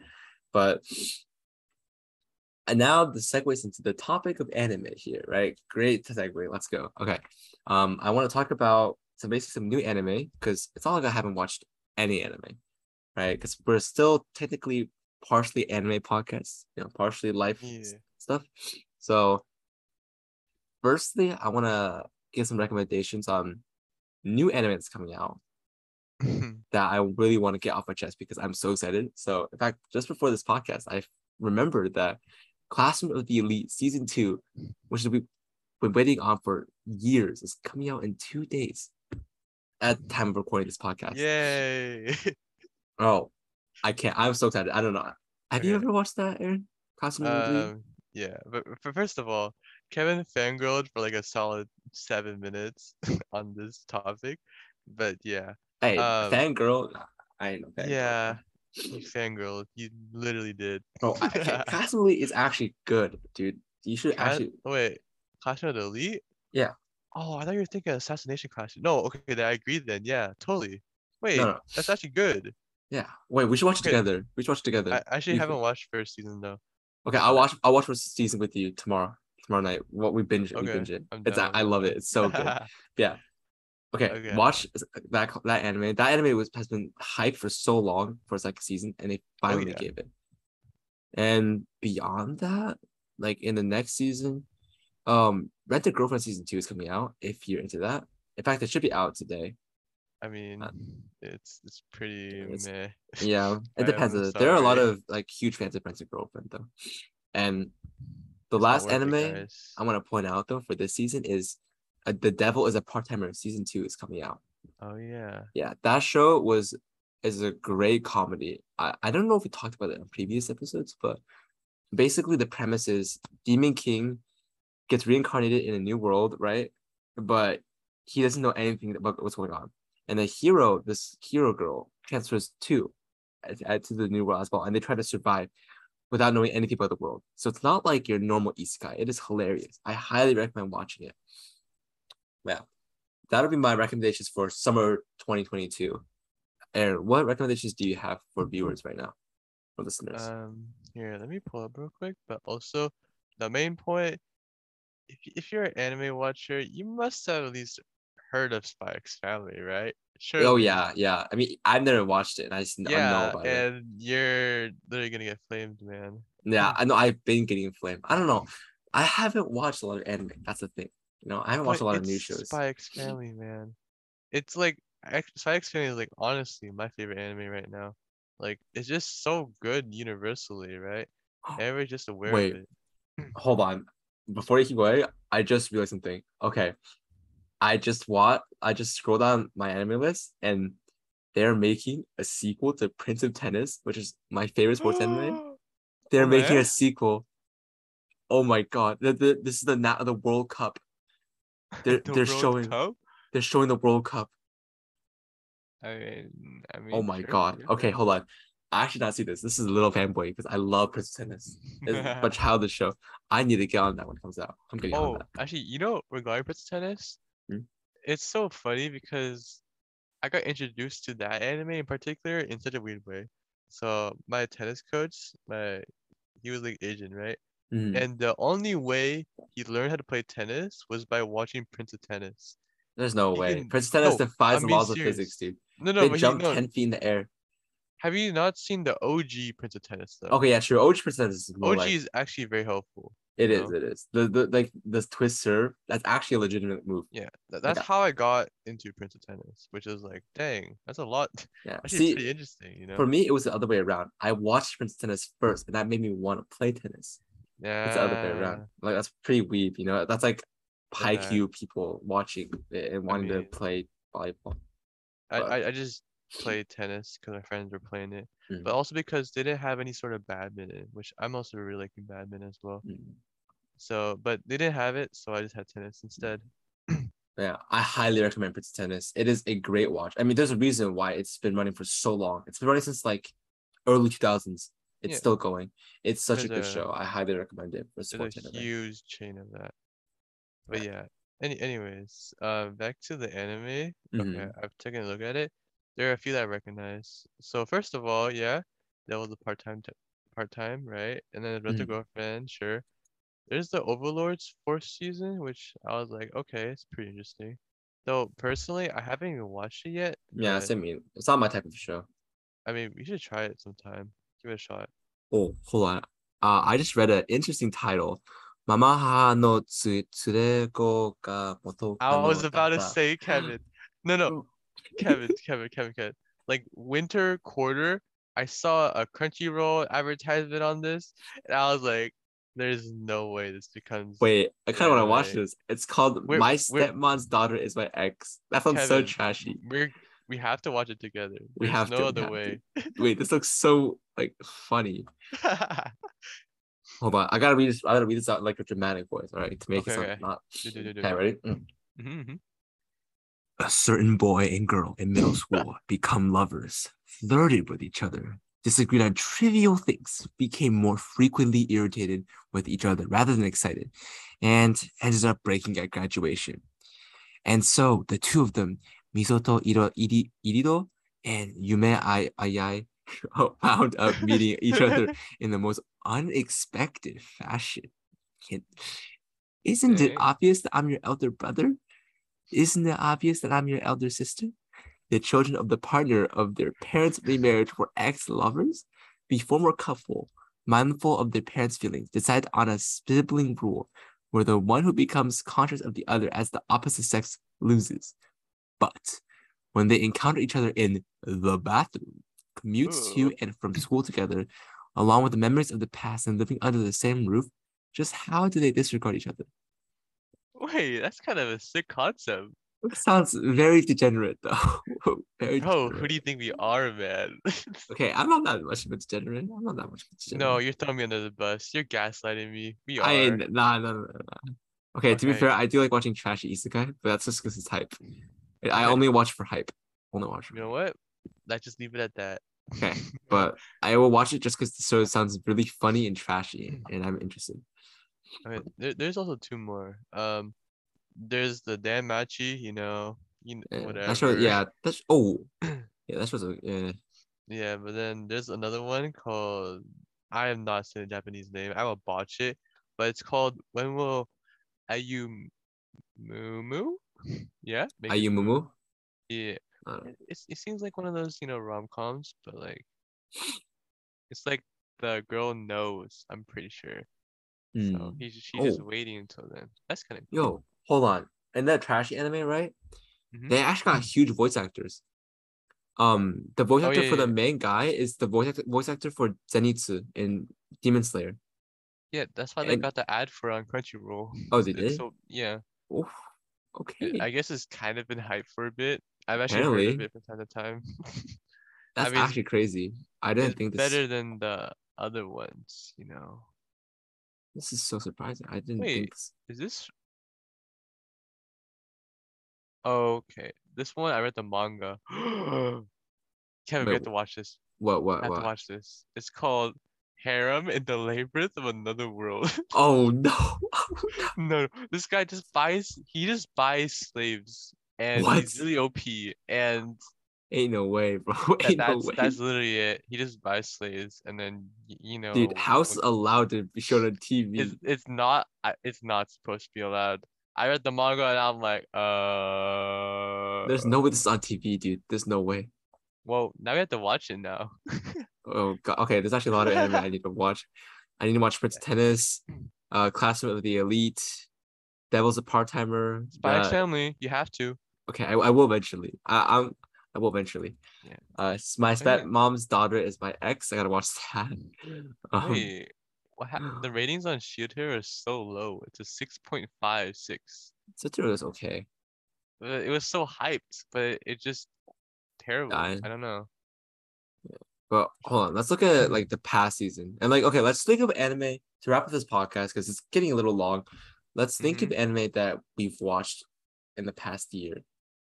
But and now the segues into the topic of anime here, right? Great segue. Let's go. Okay. Um, I want to talk about some basically some new anime because it's not like I haven't watched any anime, right? Because we're still technically partially anime podcasts, you know, partially life Yeah. stuff. So, firstly, I want to give some recommendations on new anime that's coming out that I really want to get off my chest because I'm so excited. So, in fact, just before this podcast, I remembered that Classroom of the Elite season two, which we've been waiting on for years, is coming out in two days at the time of recording this podcast. Yay. Oh, I can't. I'm so excited. I don't know. Have you ever watched that, Aaron? Classroom of the Elite? um, yeah, but f- first of all, Kevin fangirled for like a solid seven minutes on this topic. But yeah, Hey, um, fangirl. I no fangirl. yeah, you fangirl. You literally did. Oh, I, okay, Classroom of the Elite is actually good, dude. You should actually. oh, wait, Clash of the Elite? Yeah. Oh, I thought you were thinking Assassination Clash. No, okay, then I agree then. Yeah, totally. Wait, no. that's actually good. Yeah. Wait, we should watch it Okay. together. We should watch it together. I actually You haven't watched first season though. Okay, I'll watch. I'll watch first season with you tomorrow. Tomorrow night. What we binge. We binge it. It's. I love it. It's so good. Yeah. Okay, Okay. watch that that anime. That anime was has been hyped for so long for its second season, and they finally yeah. gave it. And beyond that, like in the next season, um, Rent a Girlfriend season two is coming out. If you're into that, in fact, it should be out today. I mean, Uh, it's it's pretty it's- meh. Yeah, it depends. uh, There are a lot of like huge fans of Rent a Girlfriend though, and the It's last anime. I want to point out though for this season is uh, The Devil is a Part Timer. Season two is coming out. Oh yeah. Yeah, that show was is a great comedy. I, I don't know if we talked about it in previous episodes, but basically the premise is Demon King gets reincarnated in a new world, right? But he doesn't know anything about what's going on. And the hero, this hero girl, transfers uh, to the new world as well, and they try to survive without knowing anything about the world. So it's not like your normal isekai. It is hilarious. I highly recommend watching it. Well, that'll be my recommendations for summer 2022. Aaron, what recommendations do you have for viewers right now, for listeners? Um, here, let me pull up real quick. But also, the main point, if if you're an anime watcher, you must have at least heard of Spy X Family, right? Sure. oh yeah, yeah. I mean, I've never watched it, and I just I know Yeah, about it. and you're literally gonna get flamed, man. Yeah, I know. I've been getting flamed. I don't know. I haven't watched a lot of anime. That's the thing. You know, I haven't watched a lot of new shows. Spy X Family, man. It's like Spy X Family is like honestly my favorite anime right now. Like it's just so good universally, right? Everybody's just aware Wait. of it. Hold on. Before you keep going, I just realized something. Okay. I just watched I just scrolled down my anime list and they're making a sequel to Prince of Tennis, which is my favorite sports anime. They're Oh, making man. a sequel. Oh my god. The, the, this is the na- the World Cup. They're The they're World showing Cup? they're showing the World Cup. I mean, I mean. Oh my sure, god. sure. Okay, hold on. I actually not see this. This is a little fanboy because I love Prince of Tennis. It's a childish show. I need to get on that when it comes out. I'm getting on Oh, that. actually, you know, regarding Prince Tennis, Hmm? it's so funny because I got introduced to that anime in particular in such a weird way. So my tennis coach, my he was like Asian, right? Mhm. And the only way he learned how to play tennis was by watching Prince of Tennis. There's no he way. can- Prince of Tennis no, defies the laws of physics, serious. dude. No, no, they but he, jump no. 10 feet in the air. Have you not seen the OG Prince of Tennis though? Okay, yeah, sure. OG Prince of Tennis is OG like is actually very helpful. It is. Know? It is. The the like this twist serve, that's actually a legitimate move. Yeah, tha- that's Okay. how I got into Prince of Tennis, which is like, dang, that's a lot. Yeah. Actually, See, it's pretty interesting, you know? for me, it was the other way around. I watched Prince of Tennis first, and that made me want to play tennis. Yeah. It's the other way around. Like that's pretty weird, you know. That's like high Okay. Q people watching it and wanting mean- to play volleyball. I, but- I, I just played tennis because my friends were playing it, Mm. but also because they didn't have any sort of badminton, which I'm also really liking badminton as well. Mm. So, but they didn't have it, so I just had tennis instead. Yeah, I highly recommend Prince Tennis. It is a great watch. I mean, there's a reason why it's been running for so long. It's been running since like early 2000s. It's Yeah. still going. It's such a good a- show. I highly recommend it for There's a anime. huge chain of that. But Right. yeah. Any anyways, uh, back to the anime. Mhm. Okay, I've taken a look at it. There are a few that I recognize. So first of all, yeah, that was a part-time t- part-time, right? And then the rental Mhm. girlfriend, sure. There's the Overlords fourth season, which I was like, okay, it's pretty interesting. Though personally, I haven't even watched it yet. Yeah, same me. It's not my type of show. I mean, we should try it sometime. Give it a shot. Oh, hold on. Uh, I just read an interesting title. Mama Mamaha no tsu- tsureko ga moto I was about to say Kevin. No, no, Kevin, Kevin, Kevin, Kevin. Like winter quarter, I saw a Crunchyroll advertisement on this, and I was like, "There's no way this becomes." Wait, I kind of want to watch this. It's called We're- My Stepmom's Daughter is My Ex. That sounds so trashy. We're we have to watch it together. We There's have no to, other have to. way. Wait, this looks so like funny. Hold on, I gotta read this. I gotta read this out like a dramatic voice, all right, to make Okay, it sound okay. not. Do, do, do, do. Okay, ready? Mm. Mhm, A certain boy and girl in middle school become lovers, flirted with each other, disagreed on trivial things, became more frequently irritated with each other rather than excited, and ended up breaking at graduation. And so the two of them, Mizuto Irido and Yume Ai, Ayai, wound up meeting each other in the most unexpected fashion. Isn't it obvious that I'm your elder brother? Isn't it obvious that I'm your elder sister? The children of the partner of their parents' remarriage were ex-lovers. The former couple, mindful of their parents' feelings, decide on a sibling rule where the one who becomes conscious of the other as the opposite sex loses. But when they encounter each other in the bathroom, commutes to and from school together, along with the memories of the past and living under the same roof, just how do they disregard each other? Wait, that's kind of a sick concept. It sounds very degenerate, though. very Bro, who do you think we are, man? Okay, I'm not that much of a degenerate. I'm not that much of a degenerate. no, you're throwing me under the bus. You're gaslighting me. We are. I nah, nah, nah, nah. Okay, to be fair, I do like watching trashy isekai, but that's just because it's hype. I only watch for hype. Only watch. For You know what? Let's just leave it at that. Okay, but I will watch it just because the show sounds really funny and trashy, and I'm interested. There, there's also two more. Um, there's the Dan Machi, you know, you kn- Yeah, whatever. that show, yeah, that's oh, yeah, that show's a yeah. Yeah, but then there's another one called I am not saying the Japanese name. I will botch it, but it's called When Will Ayu Mumu? Yeah, maybe Ayumumu. Yeah, it, it seems like one of those, you know, rom-coms, but like it's like the girl knows, I'm pretty sure. So hmm. he's she's just Oh. waiting until then. That's kind of Yo, hold on. In that trashy anime, right? Mhm. They actually got huge voice actors. Um, the voice Oh, actor yeah, for the yeah. main guy is the voice actor, voice actor for Zenitsu in Demon Slayer. Yeah, that's why they got the ad for on Crunchyroll. Oh, they did? So yeah, Oof. Okay, I guess it's kind of been hyped for a bit. I've actually heard of it from time to time. that's mean, actually crazy. I didn't it's think this. better than the other ones, you know. This is so surprising. I didn't Wait. think. This... Is this? Okay, this one I read the manga. Kevin, we Wait, have to watch this. What? what I What? have to What? watch this. It's called Harem in the Labyrinth of Another World. Oh no! no, this guy just buys. He just buys slaves, and What? he's really OP. And Ain't no way, bro. Ain't no that's way. that's literally it. He just buys slaves, and then you know. Dude, how's when- allowed to be shown on TV? it's it's not I- it's not supposed to be allowed. I read the manga and I'm like, uh. There's no way this is on TV, dude. There's no way. Well, now we have to watch it now. Oh god. Okay, there's actually a lot of anime I need to watch. I need to watch Prince Tennis, uh, Classroom of the Elite, Devil's a Part Timer. Spy X Family, you have to. Okay, I, I will eventually. I, I'm I will eventually. Yeah. Uh, s- my yeah. step mom's daughter is my ex. I gotta watch that. Um, Wait, what hap- the ratings on Shield Hero are so low. It's a six point five six. Satoru is okay. It was so hyped, but it, it just terrible. I- I don't know. But hold on, let's look at like the past season and like okay, let's think of anime to wrap up this podcast because it's getting a little long. Let's think of anime that we've watched in the past year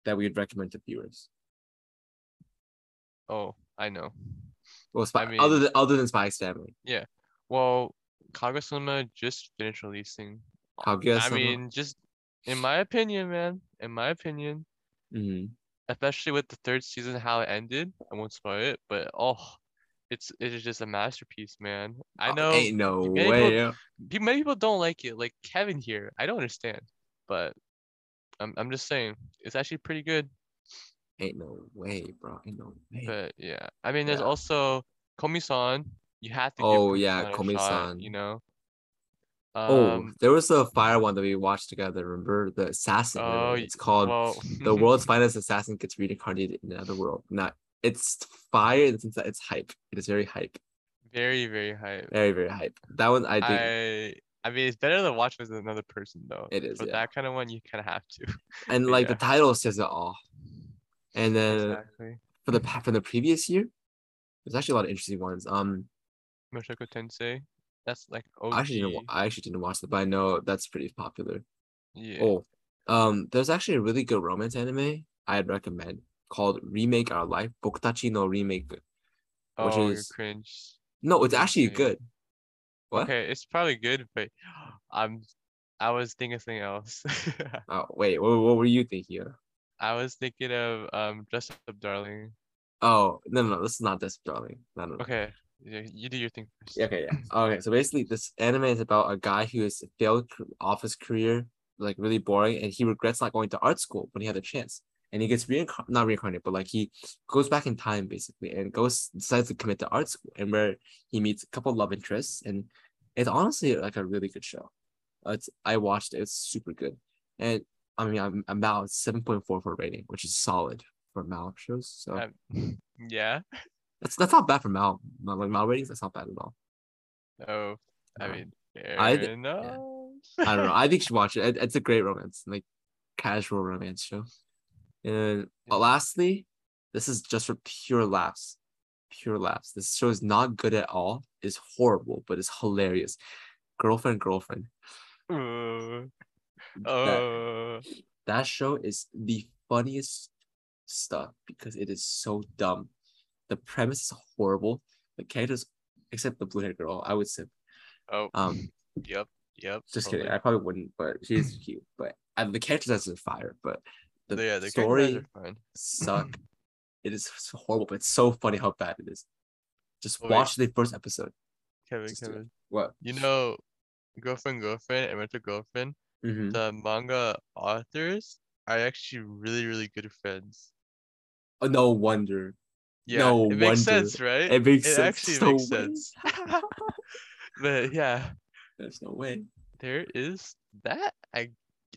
that we would recommend to viewers. Oh, I know. Well, Spy, I other than other than Spy X Family, Yeah. Well, Kaguya-sama just finished releasing. Kaguya. I mean, just in my opinion, man. In my opinion, hmm especially with the third season how it ended. I won't spoil it, but oh, it's it is just a masterpiece, man. I uh, know Oh, ain't no many way. people- pe- many people don't like it, like Kevin here. I don't understand, but I'm I'm just saying it's actually pretty good. Ain't no way, bro. Ain't no way. But yeah, I mean, there's also Komi-san. You have to. Oh, yeah, Komi-san. You know. Oh, Um, there was a fire one that we watched together. Remember the assassin? Oh, it's called well, the world's finest assassin gets reincarnated in another world. Not it's fire in the sense that it's hype. It is very hype. very very hype. Very, very hype. That one I think I I mean, it's better than watch with another person though. It is, For yeah. that kind of one, you kind of have to. and like the title says it all. And then exactly. for the for the previous year, there's actually a lot of interesting ones. Um Mushoku Tensei. That's like OG. I actually didn't I actually didn't watch that, but I know that's pretty popular. yeah. Oh, um, there's actually a really good romance anime I'd recommend called Remake Our Life, Bokutachi no Remake. oh, which you're is- cringe. No, it's actually Okay. good. What? Okay, it's probably good, but I'm I was thinking something else. Oh wait, what, what were you thinking of? I was thinking of um Dress Up Darling. Oh no, no, this is not this, darling. No, no, no. Okay, you do your thing first. Okay, yeah. Okay, so basically, this anime is about a guy who has failed c- office career, like really boring, and he regrets not going to art school when he had the chance. And he gets reincarnated, not reincarnated, but like he goes back in time basically, and goes decides to commit to art school, and where he meets a couple love interests, and it's honestly like a really good show. It's I watched it; it's super good, and I mean I'm I'm now seven point four for rating, which is solid for Mal shows. So Um, yeah. That's that's not bad for Mal. Mal- Like Mal ratings, that's not bad at all. Oh, I mean, I th- enough. I don't know. I think you should watch it. It- It's a great romance, like casual romance show. And Yeah. lastly, this is just for pure laughs. Pure laughs. This show is not good at all. It's horrible, but it's hilarious. Girlfriend, girlfriend. Uh, That, uh, that show is the funniest stuff because it is so dumb. The premise is horrible. The characters, except the blue haired girl, I would say. oh, Um, yep, yep. just totally. kidding. I probably wouldn't, but she's cute. But uh, the characters are fire. But the yeah, the story characters are fun. suck. it is horrible, but it's so funny how bad it is. Just Wait. watch the first episode. Kevin, Just. Kevin. What? You know, girlfriend, girlfriend, and Rent a Girlfriend. Mm-hmm. The manga authors are actually really, really good friends. Oh, no wonder. Yeah, No it makes wonder. sense, right? It makes it sense. actually no makes way. sense. But yeah, There's no way. there is that. I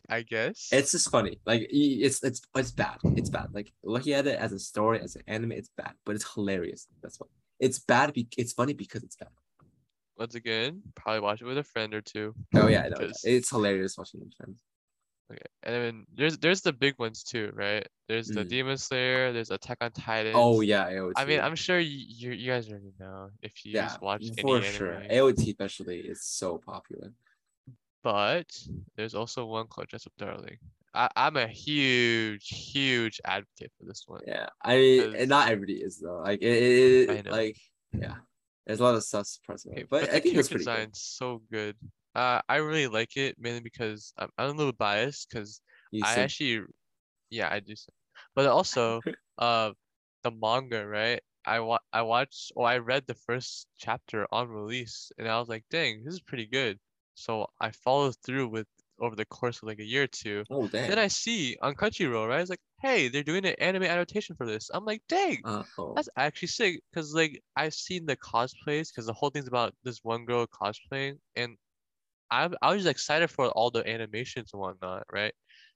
I guess. It's just funny. Like it's it's it's bad. It's bad. Like looking at it as a story, as an anime, it's bad, but it's hilarious. That's what. It's bad. Be- it's funny because it's bad. Once again, probably watch it with a friend or two. Oh yeah, I know. Because- It's hilarious watching with friends. Okay. And then there's there's the big ones too, right? There's the Mm. Demon Slayer, there's Attack on Titan. Oh yeah, AOT. I mean, I'm sure you you, you guys already know if you yeah, just watch any for anime. sure. AOT especially is so popular. But there's also one called Dress Up Darling. I, I'm a huge, huge advocate for this one. Yeah, I mean, not everybody is though. Like it, it, like yeah, there's a lot of stuff suppressing Okay, but, the I think it's pretty good. so good. Uh, I really like it mainly because I'm, I'm a little biased because I actually, yeah, I do. so- But also, uh, the manga, right? I wa I watched or I read the first chapter on release, and I was like, dang, this is pretty good. So I followed through with over the course of like a year or two. oh damn. Then I see on Crunchyroll, right? It's like, hey, they're doing an anime adaptation for this. I'm like, dang, Uh, oh. that's actually sick. Cause like I've seen the cosplays, cause the whole thing's about this one girl cosplaying, and I I was excited for all the animations and whatnot, right?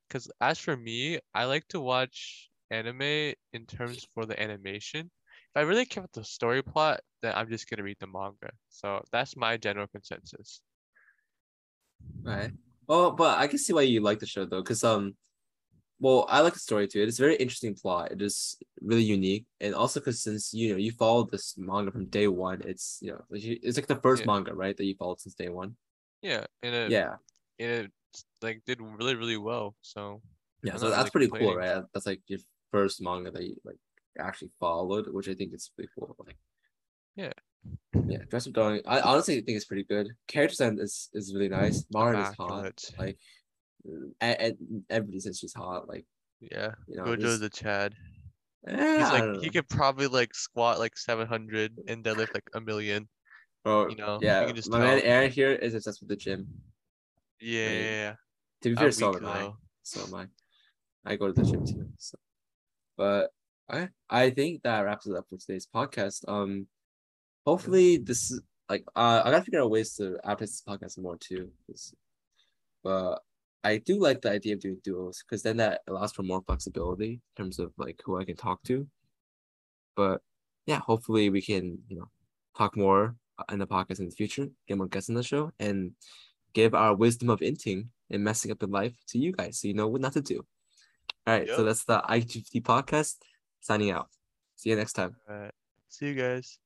Cause as for me, I like to watch anime in terms for the animation. If I really care about the story plot, then I'm just gonna read the manga. So that's my general consensus. Right. Well, but I can see why you like the show though, because um, well, I like the story too. It's a very interesting plot. It is really unique, and also because since you know you followed this manga from day one, it's you know it's like the first Yeah. manga right that you followed since day one. Yeah, and it Yeah, and it like did really really well. So yeah. So that's really pretty cool, right? That's like your first manga that you like actually followed, which I think is pretty cool. Like, Yeah. yeah. Dress Up Darling, I honestly think it's pretty good. Character design is is really nice. Marin is hot. Like, and, everybody says she's hot. Like, Yeah, you know, Gojo's the Chad. eh, He's like he could probably like squat like 700 and deadlift like a million. Bro, you know, you yeah, can just my man tell. Aaron here is obsessed with the gym. Yeah, yeah, yeah. To be fair, so am I. So am I. I go to the gym too. So, but I I think that wraps it up for today's podcast. Um, hopefully this is like uh I gotta figure out ways to advertise this podcast more too. But I do like the idea of doing duos because then that allows for more flexibility in terms of like who I can talk to. But yeah, hopefully we can you know talk more in the podcast in the future, get more guests on the show, and give our wisdom of inting and messing up in life to you guys so you know what not to do. All right, so that's the IGFT podcast signing out. See you next time. All right. See you guys.